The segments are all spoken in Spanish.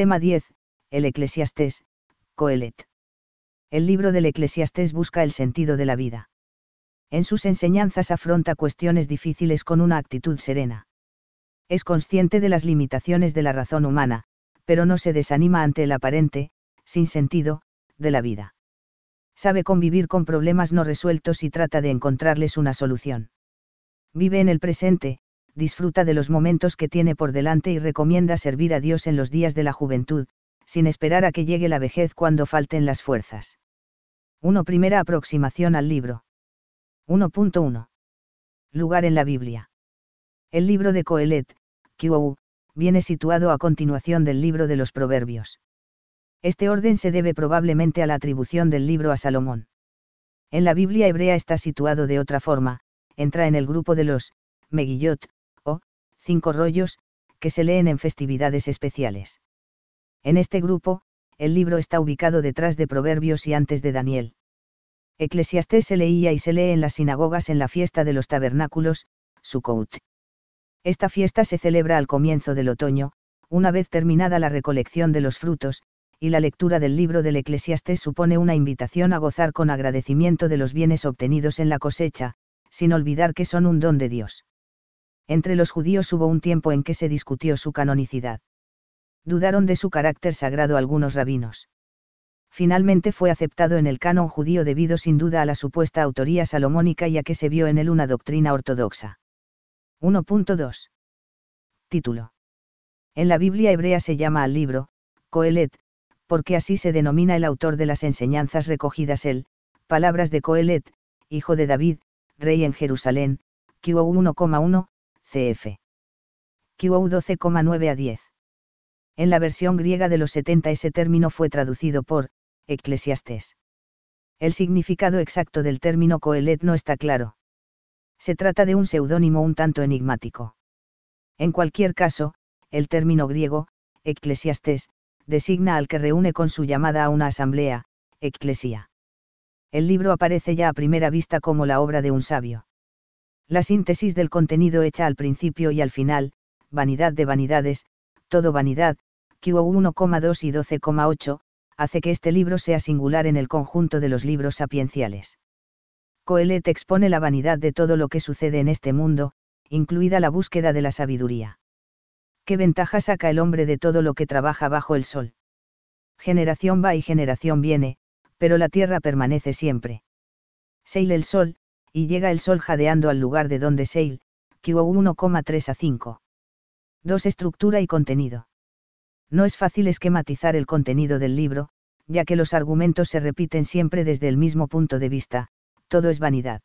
Tema 10. El Eclesiastés, Coelet. El libro del Eclesiastés busca el sentido de la vida. En sus enseñanzas afronta cuestiones difíciles con una actitud serena. Es consciente de las limitaciones de la razón humana, pero no se desanima ante el aparente, sin sentido, de la vida. Sabe convivir con problemas no resueltos y trata de encontrarles una solución. Vive en el presente, disfruta de los momentos que tiene por delante y recomienda servir a Dios en los días de la juventud, sin esperar a que llegue la vejez cuando falten las fuerzas. 1. Primera aproximación al libro. 1.1. Lugar en la Biblia. El libro de Coelet, QOU, viene situado a continuación del libro de los Proverbios. Este orden se debe probablemente a la atribución del libro a Salomón. En la Biblia hebrea está situado de otra forma, entra en el grupo de los Megillot, cinco rollos, que se leen en festividades especiales. En este grupo, el libro está ubicado detrás de Proverbios y antes de Daniel. Eclesiastés se leía y se lee en las sinagogas en la fiesta de los tabernáculos, Sukkot. Esta fiesta se celebra al comienzo del otoño, una vez terminada la recolección de los frutos, y la lectura del libro del Eclesiastés supone una invitación a gozar con agradecimiento de los bienes obtenidos en la cosecha, sin olvidar que son un don de Dios. Entre los judíos hubo un tiempo en que se discutió su canonicidad. Dudaron de su carácter sagrado algunos rabinos. Finalmente fue aceptado en el canon judío debido sin duda a la supuesta autoría salomónica y a que se vio en él una doctrina ortodoxa. 1.2. Título. En la Biblia hebrea se llama al libro, Coelet, porque así se denomina el autor de las enseñanzas recogidas él, palabras de Coelet, hijo de David, rey en Jerusalén, QO 1,1, cf. QO 12,9 a 10. En la versión griega de los 70 ese término fue traducido por, Eclesiastes. El significado exacto del término Coelet no está claro. Se trata de un seudónimo un tanto enigmático. En cualquier caso, el término griego, Eclesiastes, designa al que reúne con su llamada a una asamblea, Eclesia el libro aparece ya a primera vista como la obra de un sabio. La síntesis del contenido hecha al principio y al final, vanidad de vanidades, todo vanidad, QO 1,2 y 12,8, hace que este libro sea singular en el conjunto de los libros sapienciales. Coelet expone la vanidad de todo lo que sucede en este mundo, incluida la búsqueda de la sabiduría. ¿Qué ventaja saca el hombre de todo lo que trabaja bajo el sol? Generación va y generación viene, pero la tierra permanece siempre. Seil el sol, y llega el sol jadeando al lugar de donde Seil, QO 1,3 a 5. 2. Estructura y contenido. No es fácil esquematizar el contenido del libro, ya que los argumentos se repiten siempre desde el mismo punto de vista, todo es vanidad.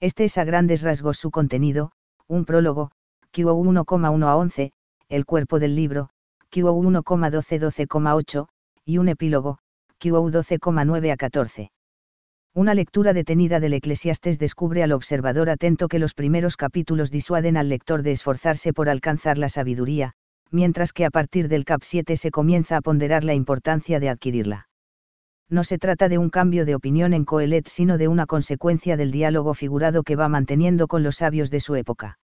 Este es a grandes rasgos su contenido, un prólogo, QO 1,1 a 11, el cuerpo del libro, QO 1,12 12,8, y un epílogo, QO 12,9 a 14. Una lectura detenida del Eclesiastés descubre al observador atento que los primeros capítulos disuaden al lector de esforzarse por alcanzar la sabiduría, mientras que a partir del cap 7 se comienza a ponderar la importancia de adquirirla. No se trata de un cambio de opinión en Coelet, sino de una consecuencia del diálogo figurado que va manteniendo con los sabios de su época.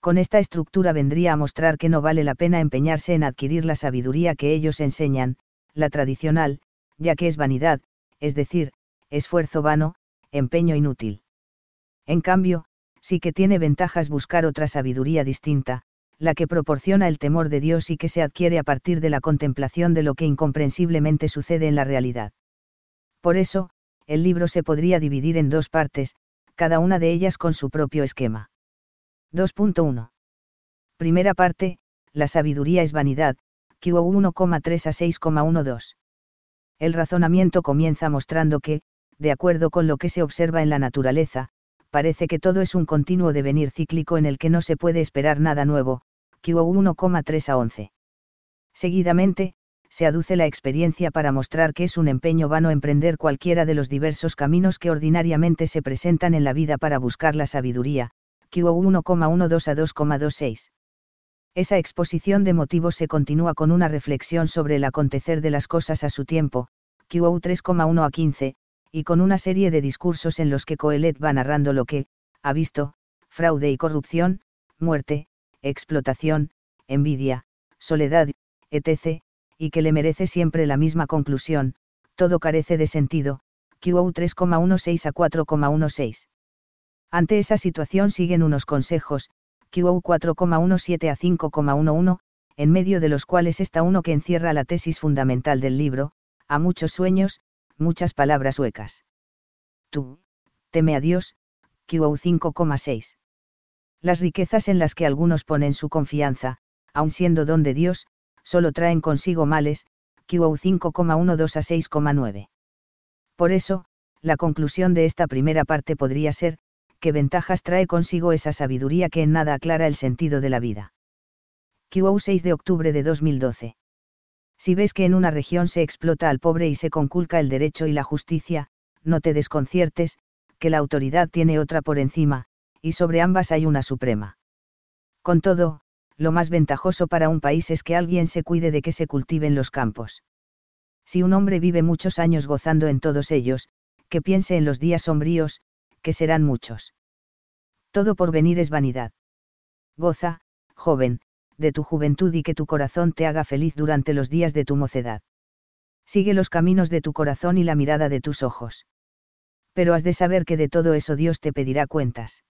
Con esta estructura vendría a mostrar que no vale la pena empeñarse en adquirir la sabiduría que ellos enseñan, la tradicional, ya que es vanidad, es decir, esfuerzo vano, empeño inútil. En cambio, sí que tiene ventajas buscar otra sabiduría distinta, la que proporciona el temor de Dios y que se adquiere a partir de la contemplación de lo que incomprensiblemente sucede en la realidad. Por eso, el libro se podría dividir en dos partes, cada una de ellas con su propio esquema. 2.1. Primera parte, la sabiduría es vanidad, QO 1,3 a 6,12. El razonamiento comienza mostrando que, de acuerdo con lo que se observa en la naturaleza, parece que todo es un continuo devenir cíclico en el que no se puede esperar nada nuevo, QO 1,3 a 11. Seguidamente, se aduce la experiencia para mostrar que es un empeño vano emprender cualquiera de los diversos caminos que ordinariamente se presentan en la vida para buscar la sabiduría, QO 1,12 a 2,26. Esa exposición de motivos se continúa con una reflexión sobre el acontecer de las cosas a su tiempo, QO 3,1 a 15, y con una serie de discursos en los que Coelet va narrando lo que, ha visto, fraude y corrupción, muerte, explotación, envidia, soledad, etc., y que le merece siempre la misma conclusión, todo carece de sentido, QO 3,16 a 4,16. Ante esa situación siguen unos consejos, QO 4,17 a 5,11, en medio de los cuales está uno que encierra la tesis fundamental del libro, a muchos sueños, muchas palabras huecas. Tú, teme a Dios, QO 5,6. Las riquezas en las que algunos ponen su confianza, aun siendo don de Dios, solo traen consigo males, QO 5,12 a 6,9. Por eso, la conclusión de esta primera parte podría ser, que ventajas trae consigo esa sabiduría que en nada aclara el sentido de la vida. QO 6 de octubre de 2012. Si ves que en una región se explota al pobre y se conculca el derecho y la justicia, no te desconciertes, que la autoridad tiene otra por encima, y sobre ambas hay una suprema. Con todo, lo más ventajoso para un país es que alguien se cuide de que se cultiven los campos. Si un hombre vive muchos años gozando en todos ellos, que piense en los días sombríos, que serán muchos. Todo por venir es vanidad. Goza, joven, de tu juventud y que tu corazón te haga feliz durante los días de tu mocedad. Sigue los caminos de tu corazón y la mirada de tus ojos. Pero has de saber que de todo eso Dios te pedirá cuentas.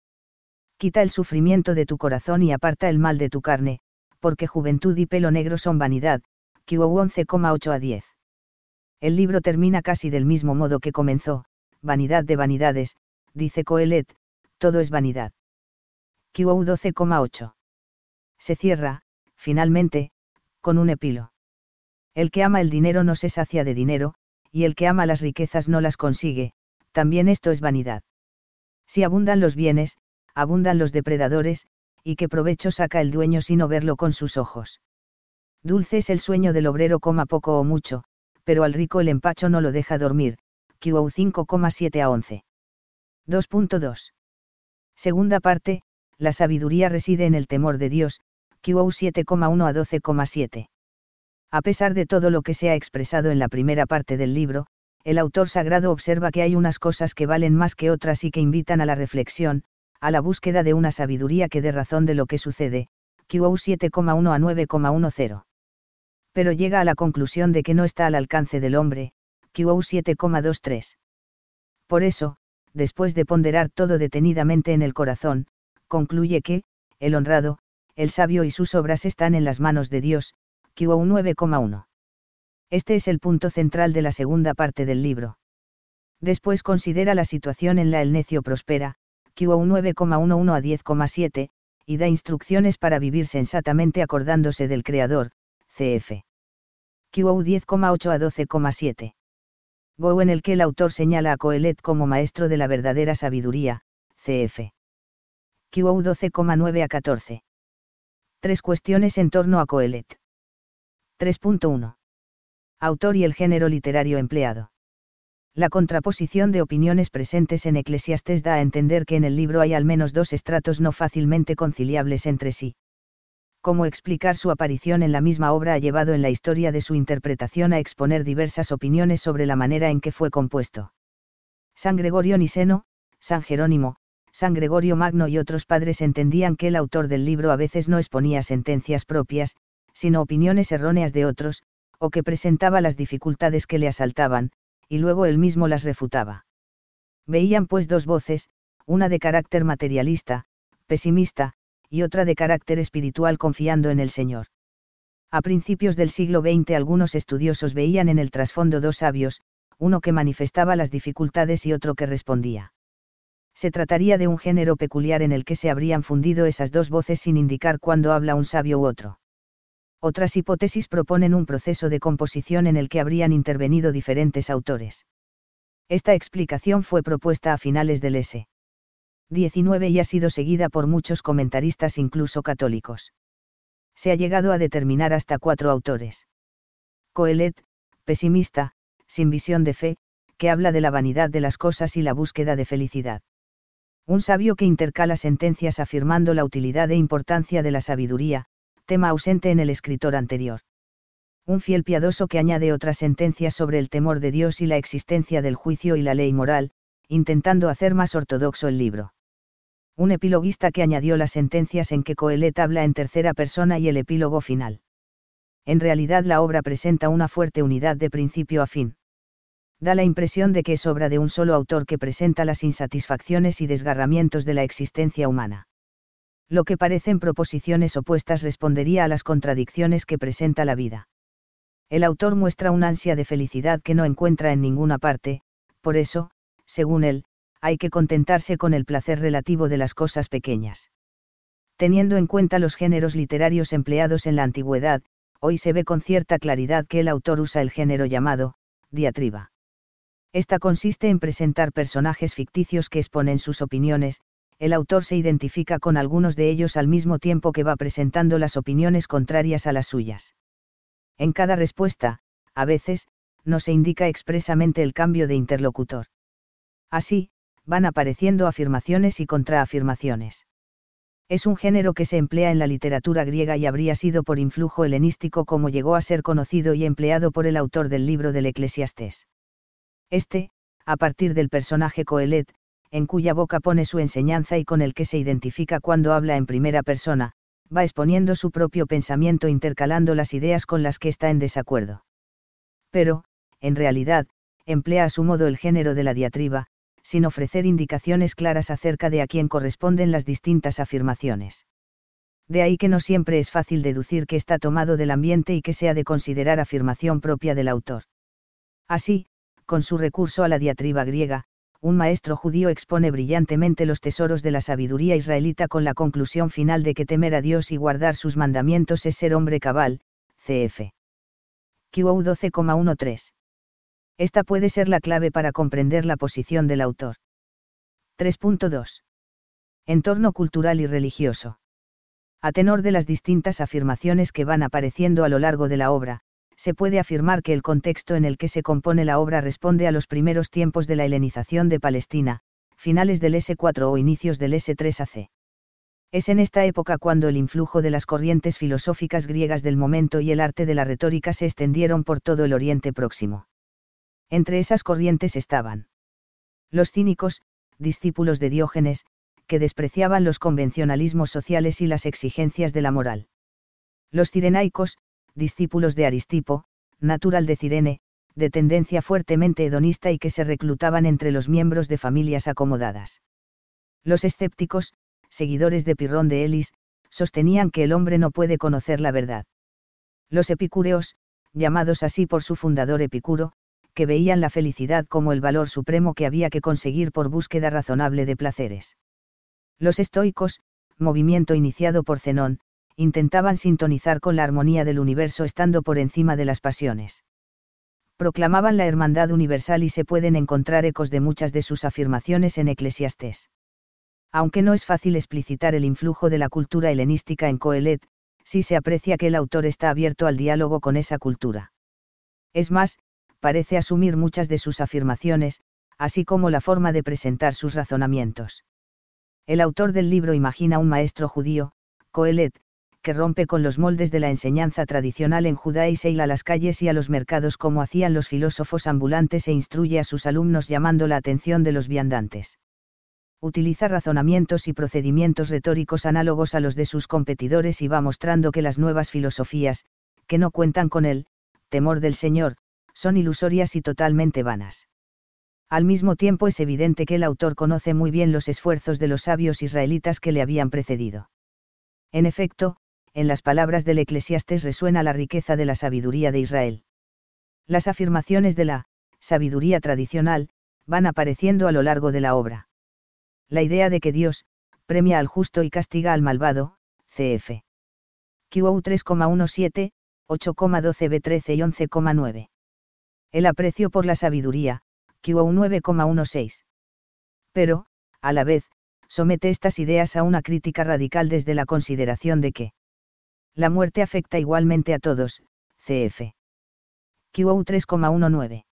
Quita el sufrimiento de tu corazón y aparta el mal de tu carne, porque juventud y pelo negro son vanidad. QO 11,8 a 10. El libro termina casi del mismo modo que comenzó, vanidad de vanidades, dice Coelet, todo es vanidad. QO 12,8 se cierra, finalmente, con un epilo. El que ama el dinero no se sacia de dinero, y el que ama las riquezas no las consigue, también esto es vanidad. Si abundan los bienes, abundan los depredadores, y qué provecho saca el dueño sino verlo con sus ojos. Dulce es el sueño del obrero coma poco o mucho, pero al rico el empacho no lo deja dormir, QO 5,7 a 11. 2.2. Segunda parte, la sabiduría reside en el temor de Dios, QO 7,1 a 12,7. A pesar de todo lo que se ha expresado en la primera parte del libro, el autor sagrado observa que hay unas cosas que valen más que otras y que invitan a la reflexión, a la búsqueda de una sabiduría que dé razón de lo que sucede, QO 7,1 a 9,10. Pero llega a la conclusión de que no está al alcance del hombre, QO 7,23. Por eso, después de ponderar todo detenidamente en el corazón, concluye que, el honrado, el sabio y sus obras están en las manos de Dios, QO 9,1. Este es el punto central de la segunda parte del libro. Después considera la situación en la el necio prospera, QO 9,11 a 10,7, y da instrucciones para vivir sensatamente acordándose del Creador, CF. QO 10,8 a 12,7. Go en el que el autor señala a Coelet como maestro de la verdadera sabiduría, CF. QO 12,9 a 14. Tres cuestiones en torno a Coelet. 3.1. Autor y el género literario empleado. La contraposición de opiniones presentes en Eclesiastes da a entender que en el libro hay al menos dos estratos no fácilmente conciliables entre sí. Cómo explicar su aparición en la misma obra ha llevado en la historia de su interpretación a exponer diversas opiniones sobre la manera en que fue compuesto. San Gregorio Niseno, San Jerónimo, San Gregorio Magno y otros padres entendían que el autor del libro a veces no exponía sentencias propias, sino opiniones erróneas de otros, o que presentaba las dificultades que le asaltaban, y luego él mismo las refutaba. Veían pues dos voces, una de carácter materialista, pesimista, y otra de carácter espiritual confiando en el Señor. A principios del siglo XX algunos estudiosos veían en el trasfondo dos sabios, uno que manifestaba las dificultades y otro que respondía se trataría de un género peculiar en el que se habrían fundido esas dos voces sin indicar cuándo habla un sabio u otro. Otras hipótesis proponen un proceso de composición en el que habrían intervenido diferentes autores. Esta explicación fue propuesta a finales del S. 19 y ha sido seguida por muchos comentaristas incluso católicos. Se ha llegado a determinar hasta cuatro autores. Coelet, pesimista, sin visión de fe, que habla de la vanidad de las cosas y la búsqueda de felicidad. Un sabio que intercala sentencias afirmando la utilidad e importancia de la sabiduría, tema ausente en el escritor anterior. Un fiel piadoso que añade otras sentencias sobre el temor de Dios y la existencia del juicio y la ley moral, intentando hacer más ortodoxo el libro. Un epiloguista que añadió las sentencias en que Coelet habla en tercera persona y el epílogo final. En realidad la obra presenta una fuerte unidad de principio a fin. Da la impresión de que es obra de un solo autor que presenta las insatisfacciones y desgarramientos de la existencia humana. Lo que parecen proposiciones opuestas respondería a las contradicciones que presenta la vida. El autor muestra un ansia de felicidad que no encuentra en ninguna parte, por eso, según él, hay que contentarse con el placer relativo de las cosas pequeñas. Teniendo en cuenta los géneros literarios empleados en la antigüedad, hoy se ve con cierta claridad que el autor usa el género llamado, diatriba. Esta consiste en presentar personajes ficticios que exponen sus opiniones, el autor se identifica con algunos de ellos al mismo tiempo que va presentando las opiniones contrarias a las suyas. En cada respuesta, a veces, no se indica expresamente el cambio de interlocutor. Así, van apareciendo afirmaciones y contraafirmaciones. Es un género que se emplea en la literatura griega y habría sido por influjo helenístico como llegó a ser conocido y empleado por el autor del libro del Eclesiastés. Este, a partir del personaje Coelet, en cuya boca pone su enseñanza y con el que se identifica cuando habla en primera persona, va exponiendo su propio pensamiento intercalando las ideas con las que está en desacuerdo. Pero, en realidad, emplea a su modo el género de la diatriba, sin ofrecer indicaciones claras acerca de a quién corresponden las distintas afirmaciones. De ahí que no siempre es fácil deducir que está tomado del ambiente y que se ha de considerar afirmación propia del autor. Así, con su recurso a la diatriba griega, un maestro judío expone brillantemente los tesoros de la sabiduría israelita con la conclusión final de que temer a Dios y guardar sus mandamientos es ser hombre cabal, cf. QO 12,13. Esta puede ser la clave para comprender la posición del autor. 3.2. Entorno cultural y religioso. A tenor de las distintas afirmaciones que van apareciendo a lo largo de la obra, se puede afirmar que el contexto en el que se compone la obra responde a los primeros tiempos de la helenización de Palestina, finales del S4 o inicios del S3 AC. Es en esta época cuando el influjo de las corrientes filosóficas griegas del momento y el arte de la retórica se extendieron por todo el Oriente Próximo. Entre esas corrientes estaban los cínicos, discípulos de Diógenes, que despreciaban los convencionalismos sociales y las exigencias de la moral. Los cirenaicos, discípulos de Aristipo, natural de Cirene, de tendencia fuertemente hedonista y que se reclutaban entre los miembros de familias acomodadas. Los escépticos, seguidores de Pirrón de Elis, sostenían que el hombre no puede conocer la verdad. Los epicúreos, llamados así por su fundador Epicuro, que veían la felicidad como el valor supremo que había que conseguir por búsqueda razonable de placeres. Los estoicos, movimiento iniciado por Zenón, intentaban sintonizar con la armonía del universo estando por encima de las pasiones. Proclamaban la hermandad universal y se pueden encontrar ecos de muchas de sus afirmaciones en Eclesiastés. Aunque no es fácil explicitar el influjo de la cultura helenística en Coelet, sí se aprecia que el autor está abierto al diálogo con esa cultura. Es más, parece asumir muchas de sus afirmaciones, así como la forma de presentar sus razonamientos. El autor del libro imagina un maestro judío, Coelet, que rompe con los moldes de la enseñanza tradicional en Judá y se hila a las calles y a los mercados como hacían los filósofos ambulantes e instruye a sus alumnos llamando la atención de los viandantes. Utiliza razonamientos y procedimientos retóricos análogos a los de sus competidores y va mostrando que las nuevas filosofías, que no cuentan con el temor del Señor, son ilusorias y totalmente vanas. Al mismo tiempo es evidente que el autor conoce muy bien los esfuerzos de los sabios israelitas que le habían precedido. En efecto, en las palabras del eclesiastés resuena la riqueza de la sabiduría de Israel. Las afirmaciones de la sabiduría tradicional van apareciendo a lo largo de la obra. La idea de que Dios premia al justo y castiga al malvado, cf. QO 3,17, 8,12 B13 y 11,9 el aprecio por la sabiduría, QO 9,16. Pero, a la vez, somete estas ideas a una crítica radical desde la consideración de que la muerte afecta igualmente a todos, CF. QO 3,19.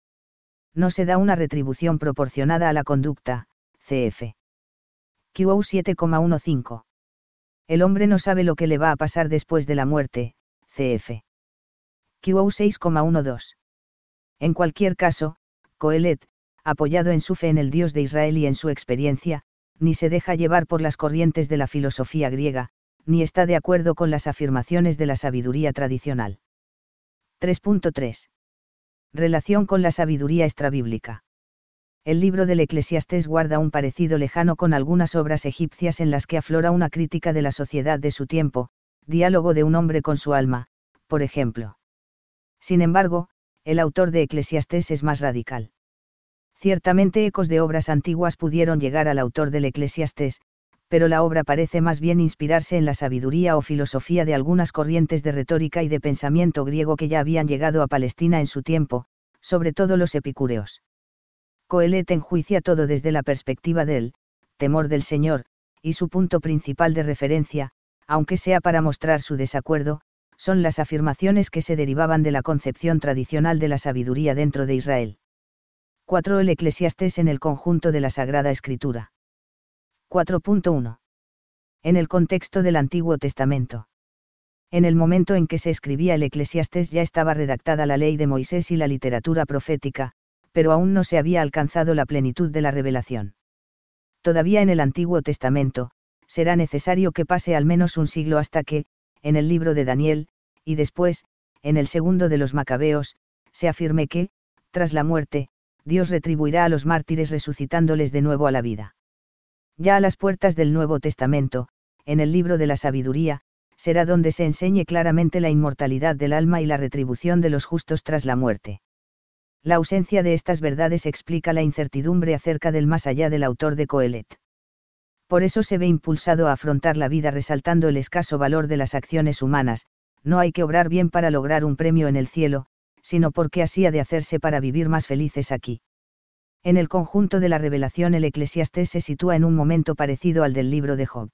No se da una retribución proporcionada a la conducta, CF. QO 7,15. El hombre no sabe lo que le va a pasar después de la muerte, CF. QO 6,12. En cualquier caso, Coelet, apoyado en su fe en el Dios de Israel y en su experiencia, ni se deja llevar por las corrientes de la filosofía griega, ni está de acuerdo con las afirmaciones de la sabiduría tradicional. 3.3. Relación con la sabiduría extrabíblica. El libro del Eclesiastés guarda un parecido lejano con algunas obras egipcias en las que aflora una crítica de la sociedad de su tiempo, diálogo de un hombre con su alma, por ejemplo. Sin embargo, el autor de Eclesiastés es más radical. Ciertamente ecos de obras antiguas pudieron llegar al autor del Eclesiastés, pero la obra parece más bien inspirarse en la sabiduría o filosofía de algunas corrientes de retórica y de pensamiento griego que ya habían llegado a Palestina en su tiempo, sobre todo los epicúreos. Coelet enjuicia todo desde la perspectiva del temor del Señor, y su punto principal de referencia, aunque sea para mostrar su desacuerdo, son las afirmaciones que se derivaban de la concepción tradicional de la sabiduría dentro de Israel. 4. El Eclesiastés en el conjunto de la Sagrada Escritura. 4.1. En el contexto del Antiguo Testamento. En el momento en que se escribía el Eclesiastés ya estaba redactada la ley de Moisés y la literatura profética, pero aún no se había alcanzado la plenitud de la revelación. Todavía en el Antiguo Testamento, será necesario que pase al menos un siglo hasta que, en el libro de Daniel, y después, en el segundo de los Macabeos, se afirme que, tras la muerte, Dios retribuirá a los mártires resucitándoles de nuevo a la vida. Ya a las puertas del Nuevo Testamento, en el libro de la sabiduría, será donde se enseñe claramente la inmortalidad del alma y la retribución de los justos tras la muerte. La ausencia de estas verdades explica la incertidumbre acerca del más allá del autor de Coelet. Por eso se ve impulsado a afrontar la vida resaltando el escaso valor de las acciones humanas, no hay que obrar bien para lograr un premio en el cielo, sino porque así ha de hacerse para vivir más felices aquí. En el conjunto de la revelación el eclesiastés se sitúa en un momento parecido al del libro de Job.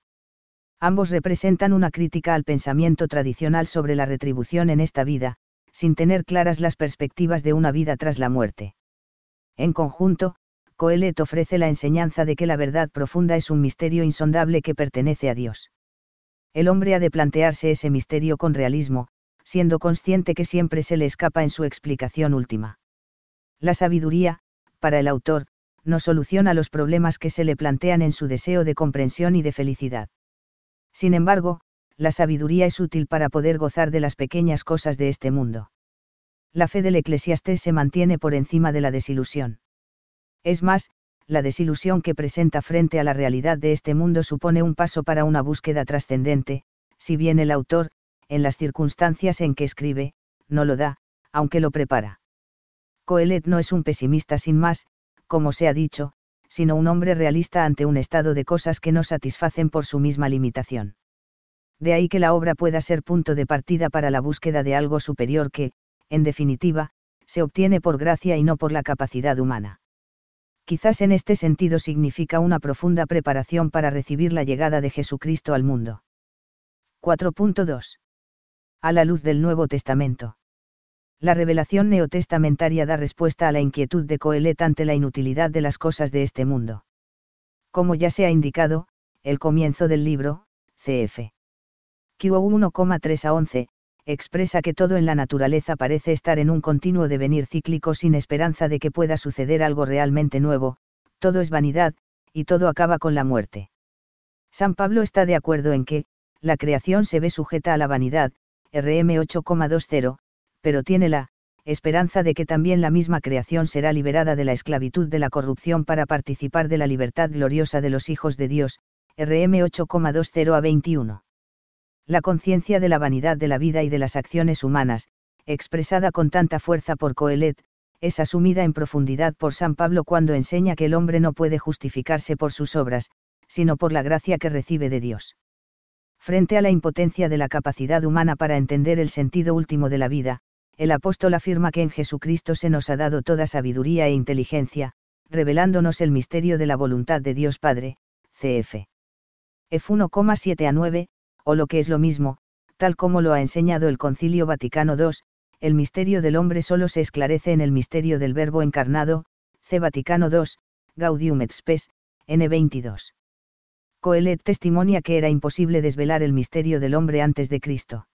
Ambos representan una crítica al pensamiento tradicional sobre la retribución en esta vida, sin tener claras las perspectivas de una vida tras la muerte. En conjunto, Coelet ofrece la enseñanza de que la verdad profunda es un misterio insondable que pertenece a Dios. El hombre ha de plantearse ese misterio con realismo, siendo consciente que siempre se le escapa en su explicación última. La sabiduría, para el autor, no soluciona los problemas que se le plantean en su deseo de comprensión y de felicidad. Sin embargo, la sabiduría es útil para poder gozar de las pequeñas cosas de este mundo. La fe del eclesiastés se mantiene por encima de la desilusión. Es más, la desilusión que presenta frente a la realidad de este mundo supone un paso para una búsqueda trascendente, si bien el autor, en las circunstancias en que escribe, no lo da, aunque lo prepara. Coelet no es un pesimista sin más, como se ha dicho, sino un hombre realista ante un estado de cosas que no satisfacen por su misma limitación. De ahí que la obra pueda ser punto de partida para la búsqueda de algo superior que, en definitiva, se obtiene por gracia y no por la capacidad humana. Quizás en este sentido significa una profunda preparación para recibir la llegada de Jesucristo al mundo. 4.2. A la luz del Nuevo Testamento. La revelación neotestamentaria da respuesta a la inquietud de Coelet ante la inutilidad de las cosas de este mundo. Como ya se ha indicado, el comienzo del libro, cf. Q 1,3 a 11, expresa que todo en la naturaleza parece estar en un continuo devenir cíclico sin esperanza de que pueda suceder algo realmente nuevo, todo es vanidad, y todo acaba con la muerte. San Pablo está de acuerdo en que, la creación se ve sujeta a la vanidad, RM 8,20, pero tiene la esperanza de que también la misma creación será liberada de la esclavitud de la corrupción para participar de la libertad gloriosa de los hijos de Dios, RM 8,20 a 21. La conciencia de la vanidad de la vida y de las acciones humanas, expresada con tanta fuerza por Coelet, es asumida en profundidad por San Pablo cuando enseña que el hombre no puede justificarse por sus obras, sino por la gracia que recibe de Dios. Frente a la impotencia de la capacidad humana para entender el sentido último de la vida, el apóstol afirma que en Jesucristo se nos ha dado toda sabiduría e inteligencia, revelándonos el misterio de la voluntad de Dios Padre, cf. F 1,7 a 9, o lo que es lo mismo, tal como lo ha enseñado el Concilio Vaticano II, el misterio del hombre solo se esclarece en el misterio del Verbo encarnado, C. Vaticano II, Gaudium et Spes, N22. Coelet testimonia que era imposible desvelar el misterio del hombre antes de Cristo